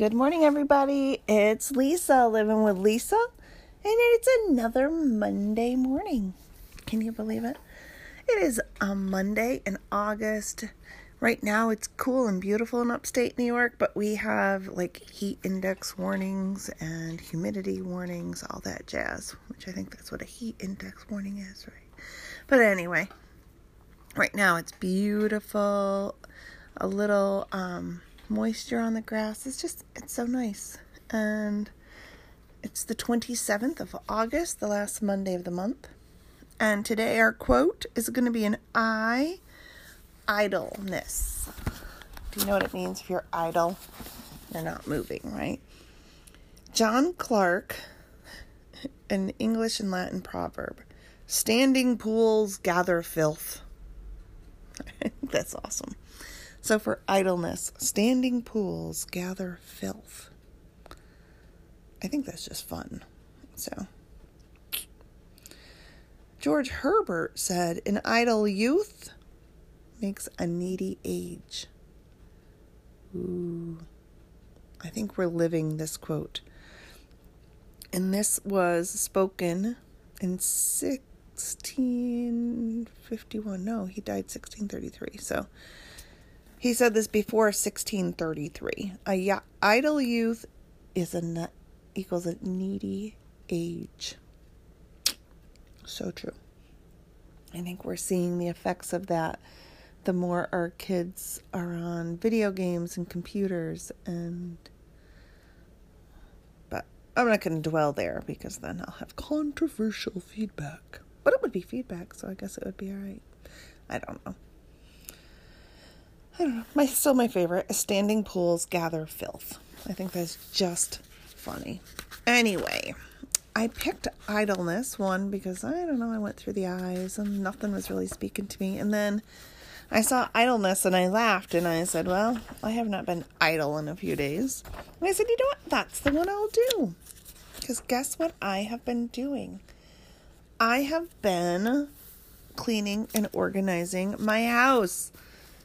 Good morning, everybody. It's Lisa living with Lisa, and it's another Monday morning. Can you believe it? It is a Monday in August. Right now, it's cool and beautiful in upstate New York, but we have like heat index warnings and humidity warnings, all that jazz, which I think that's what a heat index warning is, right? But anyway, right now it's beautiful. A little, um, moisture on the grass. It's just, it's so nice. And it's the 27th of August, the last Monday of the month. And today our quote is going to be an I idleness. Do you know what it means if you're idle? You're not moving, right? John Clarke, an English and Latin proverb standing pools gather filth. That's awesome. So for idleness, standing pools gather filth. I think that's just fun. So George Herbert said, An idle youth makes a needy age. Ooh. I think we're living this quote. And this was spoken in 1651. No, he died 1633. So he said this before 1633. A idle youth is a equals a needy age. So true. I think we're seeing the effects of that the more our kids are on video games and computers and but I'm not going to dwell there because then I'll have controversial feedback. But it would be feedback, so I guess it would be all right. I don't know. I don't know. My still my favorite standing pools gather filth. I think that's just funny. Anyway, I picked idleness one because I don't know. I went through the eyes and nothing was really speaking to me, and then I saw idleness and I laughed and I said, "Well, I have not been idle in a few days." And I said, "You know what? That's the one I'll do." Because guess what I have been doing? I have been cleaning and organizing my house.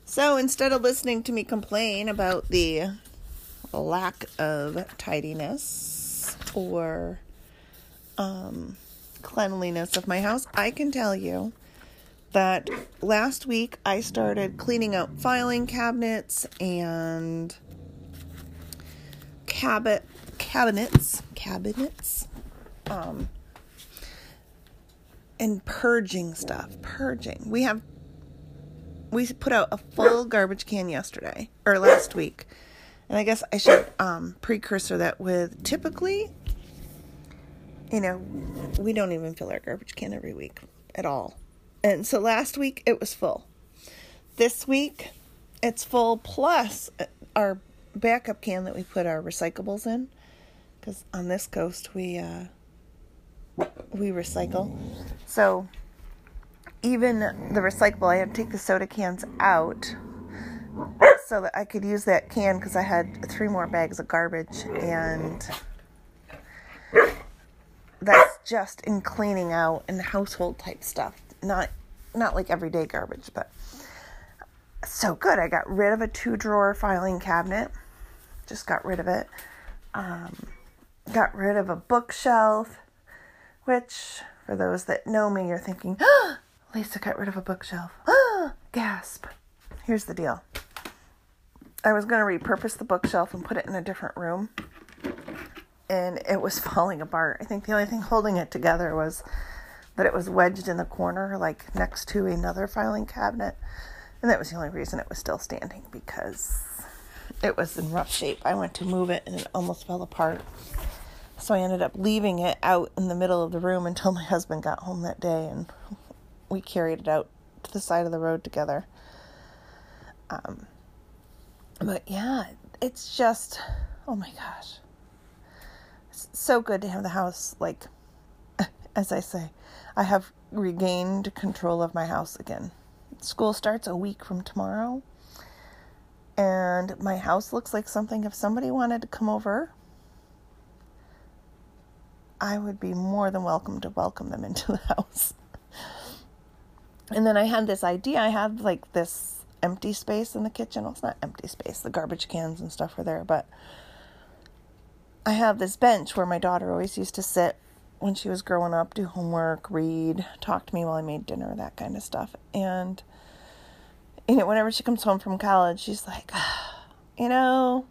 So instead of listening to me complain about the lack of tidiness or um, cleanliness of my house, I can tell you that last week I started cleaning out filing cabinets and cabinet cabinets cabinets um and purging stuff purging. We have we put out a full garbage can yesterday or last week. And I guess I should um, precursor that with typically, you know, we don't even fill our garbage can every week at all. And so last week it was full. This week it's full plus our backup can that we put our recyclables in because on this coast we uh, we recycle. So even the recyclable, I had to take the soda cans out so that I could use that can because I had three more bags of garbage and that's just in cleaning out and household type stuff. Not not like everyday garbage, but so good. I got rid of a two drawer filing cabinet. Just got rid of it. Um, got rid of a bookshelf, which for those that know me, you're thinking, oh, Lisa got rid of a bookshelf. Gasp. Here's the deal. I was going to repurpose the bookshelf and put it in a different room. And it was falling apart. I think the only thing holding it together was that it was wedged in the corner, like next to another filing cabinet. And that was the only reason it was still standing because it was in rough shape. I went to move it and it almost fell apart. So I ended up leaving it out in the middle of the room until my husband got home that day and we carried it out to the side of the road together. Um, but yeah, it's just, oh my gosh. It's so good to have the house, like, as I say, I have regained control of my house again. School starts a week from tomorrow, and my house looks like something if somebody wanted to come over. I would be more than welcome to welcome them into the house and then I had this idea. I had like this empty space in the kitchen. Well, it's not empty space. The garbage cans and stuff were there, but I have this bench where my daughter always used to sit when she was growing up, do homework, read, talk to me while I made dinner, that kind of stuff. And, you know, whenever she comes home from college, she's like, ah, you know,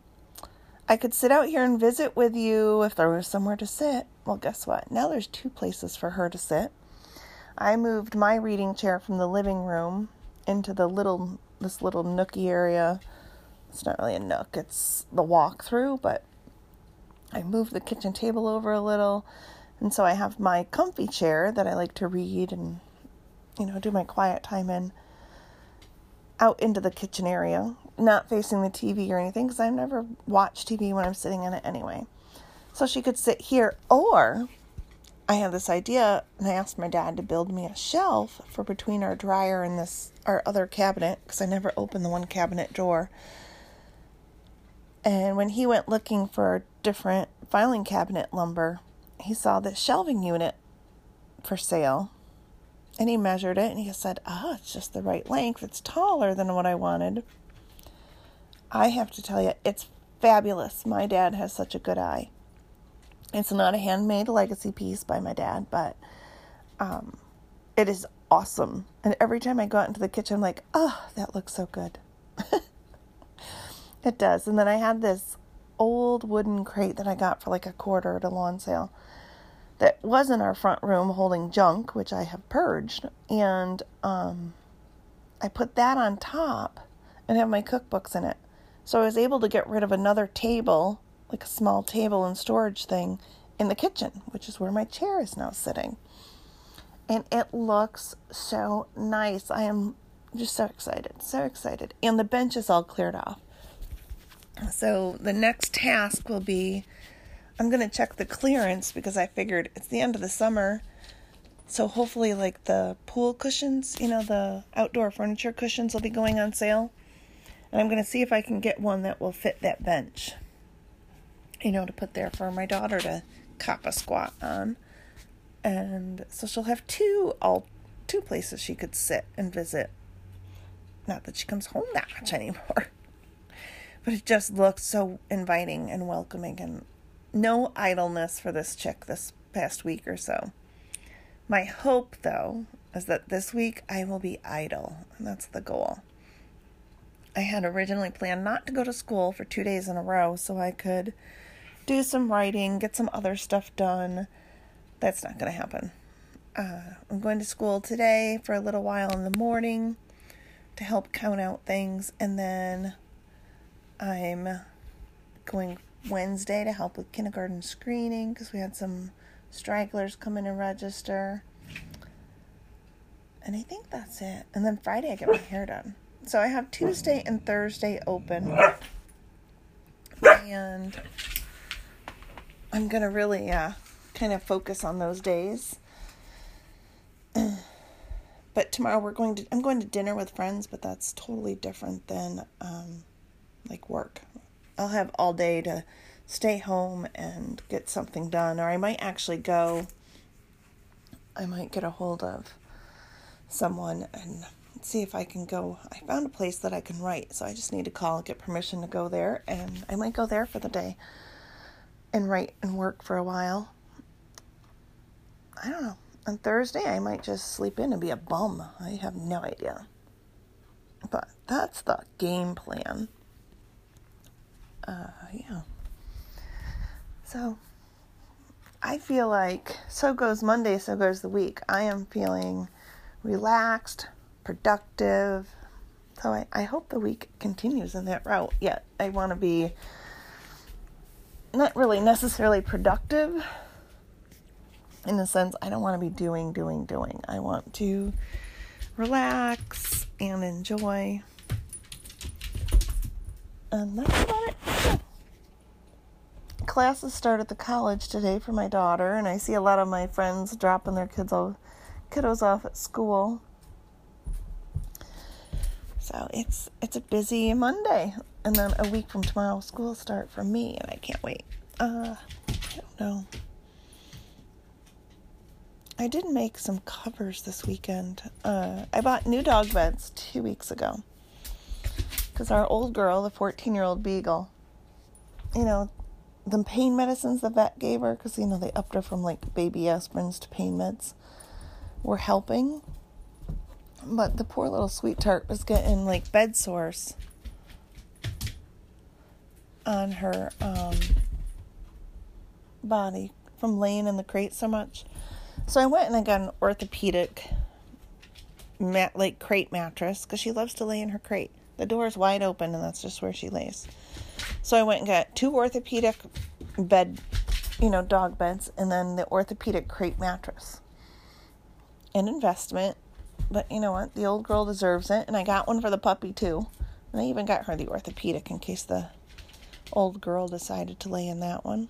I could sit out here and visit with you if there was somewhere to sit. Well, guess what? Now there's two places for her to sit. I moved my reading chair from the living room into the little this little nooky area. It's not really a nook, it's the walk through, but I moved the kitchen table over a little. And so I have my comfy chair that I like to read and you know, do my quiet time in out into the kitchen area, not facing the TV or anything because I never watch TV when I'm sitting in it anyway. So she could sit here, or I had this idea, and I asked my dad to build me a shelf for between our dryer and this our other cabinet because I never opened the one cabinet drawer. And when he went looking for different filing cabinet lumber, he saw this shelving unit for sale and he measured it and he said, Ah, oh, it's just the right length. It's taller than what I wanted. I have to tell you, it's fabulous. My dad has such a good eye. It's not a handmade legacy piece by my dad, but um, it is awesome. And every time I go out into the kitchen, I'm like, oh, that looks so good. it does. And then I had this old wooden crate that I got for like a quarter at a lawn sale that was in our front room holding junk, which I have purged. And um, I put that on top and have my cookbooks in it. So I was able to get rid of another table, like a small table and storage thing, in the kitchen, which is where my chair is now sitting. And it looks so nice. I am just so excited, so excited. And the bench is all cleared off. So the next task will be I'm going to check the clearance because I figured it's the end of the summer. So hopefully, like the pool cushions, you know, the outdoor furniture cushions will be going on sale. And I'm going to see if I can get one that will fit that bench, you know, to put there for my daughter to cop a squat on. And so she'll have two all two places she could sit and visit. Not that she comes home that much anymore. But it just looks so inviting and welcoming and no idleness for this chick this past week or so. My hope, though, is that this week I will be idle, and that's the goal. I had originally planned not to go to school for two days in a row so I could do some writing, get some other stuff done. That's not going to happen. Uh, I'm going to school today for a little while in the morning to help count out things, and then I'm going Wednesday to help with kindergarten screening because we had some stragglers come in and register. And I think that's it. And then Friday I get my hair done. So I have Tuesday and Thursday open. And I'm going to really uh, kind of focus on those days. but tomorrow we're going to I'm going to dinner with friends, but that's totally different than um, like work. I'll have all day to stay home and get something done, or I might actually go. I might get a hold of someone and see if I can go. I found a place that I can write, so I just need to call and get permission to go there, and I might go there for the day and write and work for a while. I don't know. On Thursday, I might just sleep in and be a bum. I have no idea. But that's the game plan uh, yeah. So I feel like so goes Monday, so goes the week. I am feeling relaxed, productive. So I, I hope the week continues in that route. Yet I want to be not really necessarily productive in the sense I don't want to be doing, doing, doing. I want to relax and enjoy and that's about it. Classes start at the college today for my daughter, and I see a lot of my friends dropping their kids off, kiddos off at school. So it's it's a busy Monday, and then a week from tomorrow school start for me, and I can't wait. Uh, I don't know. I did make some covers this weekend. Uh, I bought new dog beds two weeks ago because our old girl, the 14 year old beagle, you know, the pain medicines the vet gave her, because, you know, they upped her from like baby aspirins to pain meds, were helping. But the poor little sweet tart was getting like bed sores on her um, body from laying in the crate so much. So I went and I got an orthopedic mat like crate mattress because she loves to lay in her crate. The door is wide open and that's just where she lays. So I went and got two orthopedic bed, you know, dog beds, and then the orthopedic crate mattress. An investment, but you know what? The old girl deserves it, and I got one for the puppy too. And I even got her the orthopedic in case the old girl decided to lay in that one.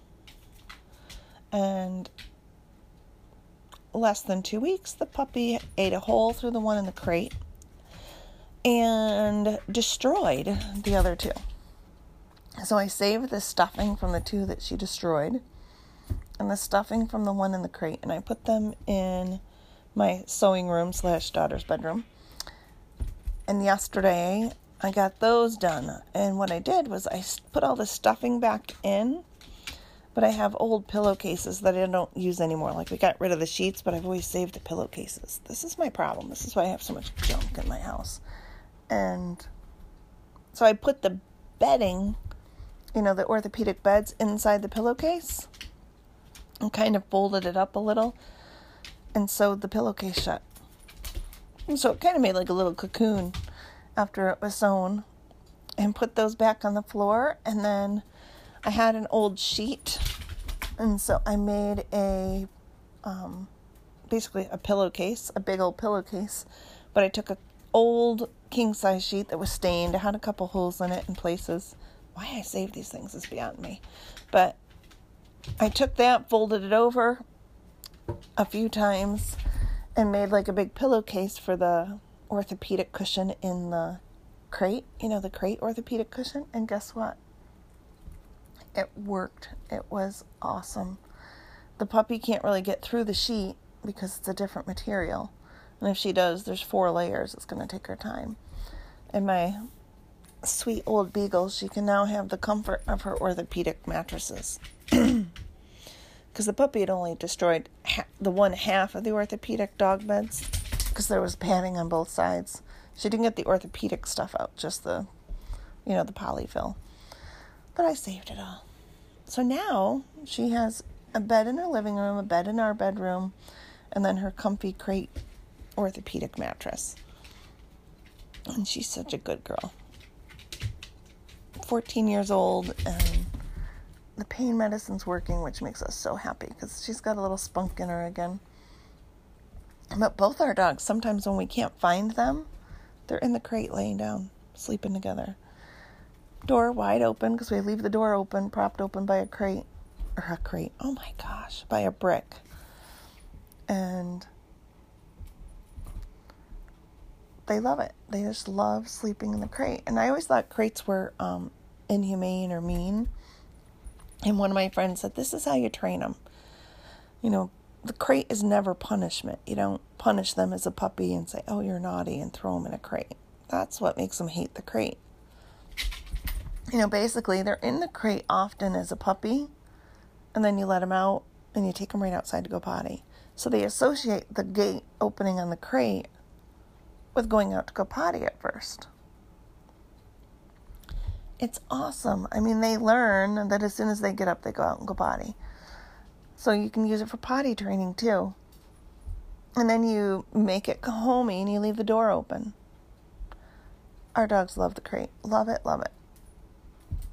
And less than two weeks, the puppy ate a hole through the one in the crate and destroyed the other two. So I saved the stuffing from the two that she destroyed and the stuffing from the one in the crate, and I put them in my sewing room slash daughter's bedroom. And yesterday I got those done. And what I did was I put all the stuffing back in but I have old pillowcases that I don't use anymore. Like we got rid of the sheets, but I've always saved the pillowcases. This is my problem. This is why I have so much junk in my house. And so I put the bedding, you know, the orthopedic beds inside the pillowcase and kind of folded it up a little and sewed the pillowcase shut. And so it kind of made like a little cocoon after it was sewn and put those back on the floor and then I had an old sheet, and so I made a um, basically a pillowcase, a big old pillowcase. But I took a old king size sheet that was stained. It had a couple holes in it in places. Why I saved these things is beyond me. But I took that, folded it over a few times, and made like a big pillowcase for the orthopedic cushion in the crate. You know, the crate orthopedic cushion. And guess what? It worked. It was awesome. The puppy can't really get through the sheet because it's a different material. And if she does, there's four layers. It's going to take her time. And my sweet old beagle, she can now have the comfort of her orthopedic mattresses. Because the puppy had only destroyed ha- the one half of the orthopedic dog beds because there was padding on both sides. She didn't get the orthopedic stuff out, just the, you know, the polyfill. But I saved it all. So now she has a bed in her living room, a bed in our bedroom, and then her comfy crate orthopedic mattress. And she's such a good girl. 14 years old, and the pain medicine's working, which makes us so happy because she's got a little spunk in her again. But both our dogs, sometimes when we can't find them, they're in the crate laying down, sleeping together door wide open because we leave the door open, propped open by a crate or a crate. Oh my gosh, by a brick. And they love it. They just love sleeping in the crate. And I always thought crates were um, inhumane or mean. And one of my friends said, This is how you train them. You know, the crate is never punishment. You don't punish them as a puppy and say, Oh, you're naughty, and throw them in a crate. That's what makes them hate the crate you know, basically they're in the crate often as a puppy, and then you let them out and you take them right outside to go potty. So they associate the gate opening on the crate with going out to go potty at first. It's awesome. I mean, they learn that as soon as they get up, they go out and go potty. So you can use it for potty training too. And then you make it homey and you leave the door open. Our dogs love the crate. Love it, love it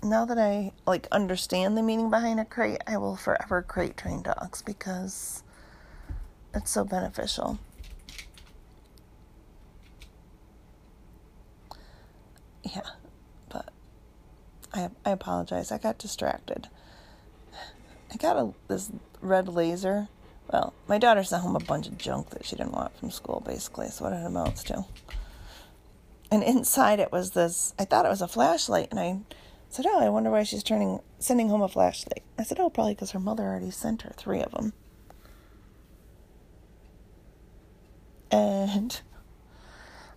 now that I like understand the meaning behind a crate, I will forever crate train dogs because it's so beneficial. Yeah, I I apologize. I got distracted. I got a this red laser. Well, my daughter sent home a bunch of junk that she didn't want from school, basically. So what it amounts to. And inside it was this. I thought it was a flashlight, and I said, "Oh, I wonder why she's turning sending home a flashlight." I said, "Oh, probably because her mother already sent her three of them." And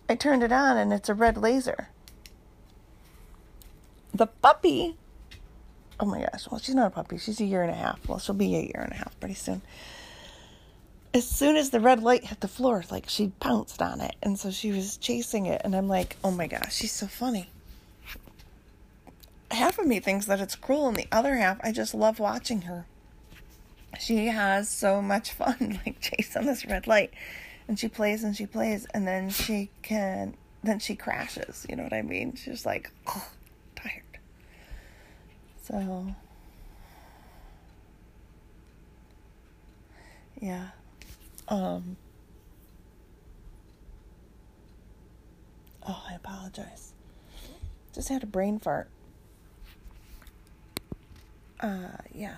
I turned it on, and it's a red laser. The puppy oh my gosh, well, she's not a puppy. She's a year and a half. Well, she'll be a year and a half pretty soon. As soon as the red light hit the floor, like she pounced on it. And so she was chasing it. And I'm like, oh my gosh, she's so funny. Half of me thinks that it's cruel, and the other half, I just love watching her. She has so much fun, like chasing this red light. And she plays and she plays, and then she can, then she crashes. You know what I mean? She's like, oh. So, yeah. Um, oh, I apologize. Just had a brain fart. Uh, yeah.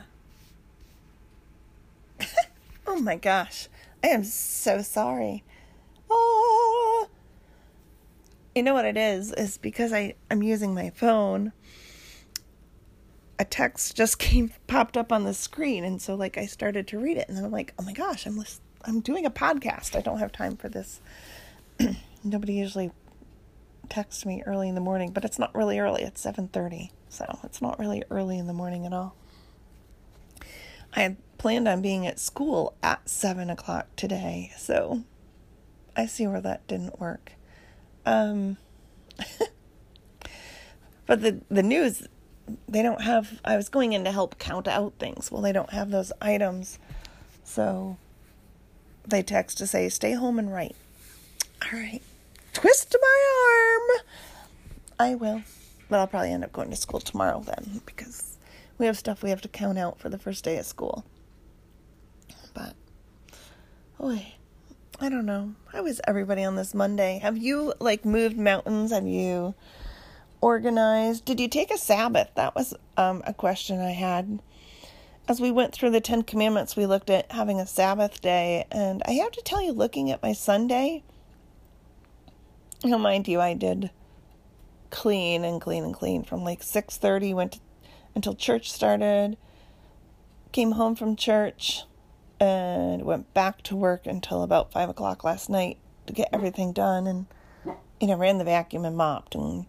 oh my gosh. I am so sorry. Oh. You know what it is? Is because I, I'm using my phone a text just came popped up on the screen and so like I started to read it and then I'm like, "Oh my gosh, I'm list- I'm doing a podcast. I don't have time for this." Nobody usually texts me early in the morning, but it's not really early. It's 7:30. So, it's not really early in the morning at all. I had planned on being at school at 7 o'clock today, so I see where that didn't work. Um, but the the news they don't have I was going in to help count out things. Well, they don't have those items. So they text to say stay home and write. All right. Twist my arm. I will. But I'll probably end up going to school tomorrow then because we have stuff we have to count out for the first day of school. But oh, I don't know. How is everybody on this Monday? Have you like moved mountains? Have you organized. Did you take a Sabbath? That was um, a question I had. As we went through the Ten Commandments, we looked at having a Sabbath day, and I have to tell you, looking at my Sunday, you know, mind you, I did clean and clean and clean from like six thirty. Went to, until church started. Came home from church, and went back to work until about five o'clock last night to get everything done, and you know, ran the vacuum and mopped and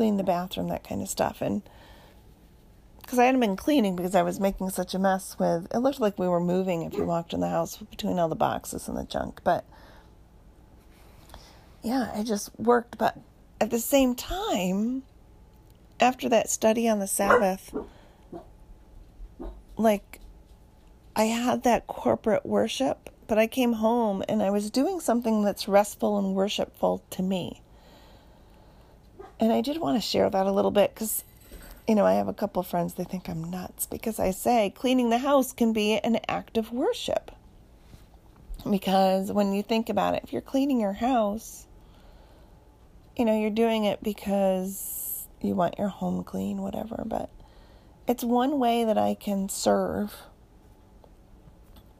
clean the bathroom, that kind of stuff. And because I hadn't been cleaning because I was making such a mess with it looked like we were moving if you walked in the house between all the boxes and the junk. But yeah, I just worked. But at the same time, after that study on the Sabbath, like I had that corporate worship, but I came home and I was doing something that's restful and worshipful to me. And I did want to share that a little bit because, you know, I have a couple friends, they think I'm nuts because I say cleaning the house can be an act of worship. Because when you think about it, if you're cleaning your house, you know, you're doing it because you want your home clean, whatever, but it's one way that I can serve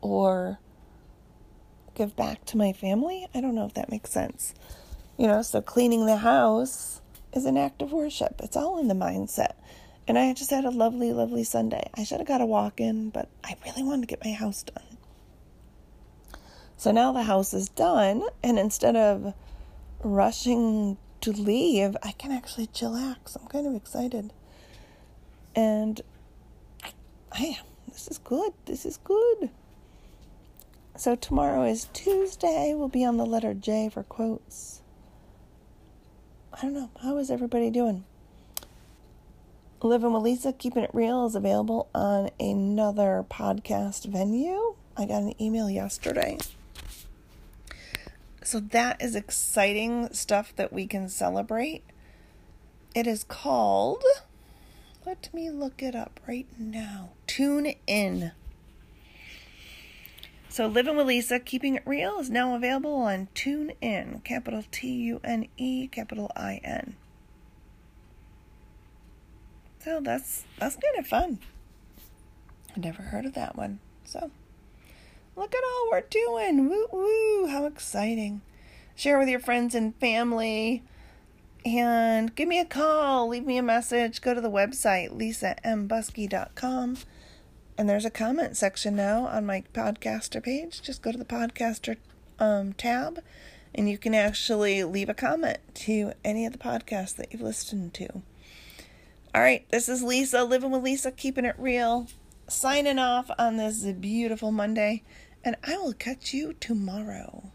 or give back to my family. I don't know if that makes sense. You know, so cleaning the house is an act of worship. It's all in the mindset. And I just had a lovely, lovely Sunday. I should have got a walk in, but I really wanted to get my house done. So now the house is done, and instead of rushing to leave, I can actually chillax. I'm kind of excited. And I, I am. This is good. This is good. So tomorrow is Tuesday. We'll be on the letter J for quotes. I don't know. How is everybody doing? Living with Lisa, Keeping It Real is available on another podcast venue. I got an email yesterday. So that is exciting stuff that we can celebrate. It is called, let me look it up right now. Tune in. So, Living with Lisa, Keeping It Real is now available on TuneIn, capital T U N E, capital I N. So that's that's kind of fun. I never heard of that one. So, look at all we're doing! Woo woo! How exciting! Share with your friends and family, and give me a call. Leave me a message. Go to the website lisambusky.com and there's a comment section now on my podcaster page. Just go to the podcaster um, tab and you can actually leave a comment to any of the podcasts that you've listened to. All right, this is Lisa, living with Lisa, keeping it real, signing off on this beautiful Monday, and I will catch you tomorrow.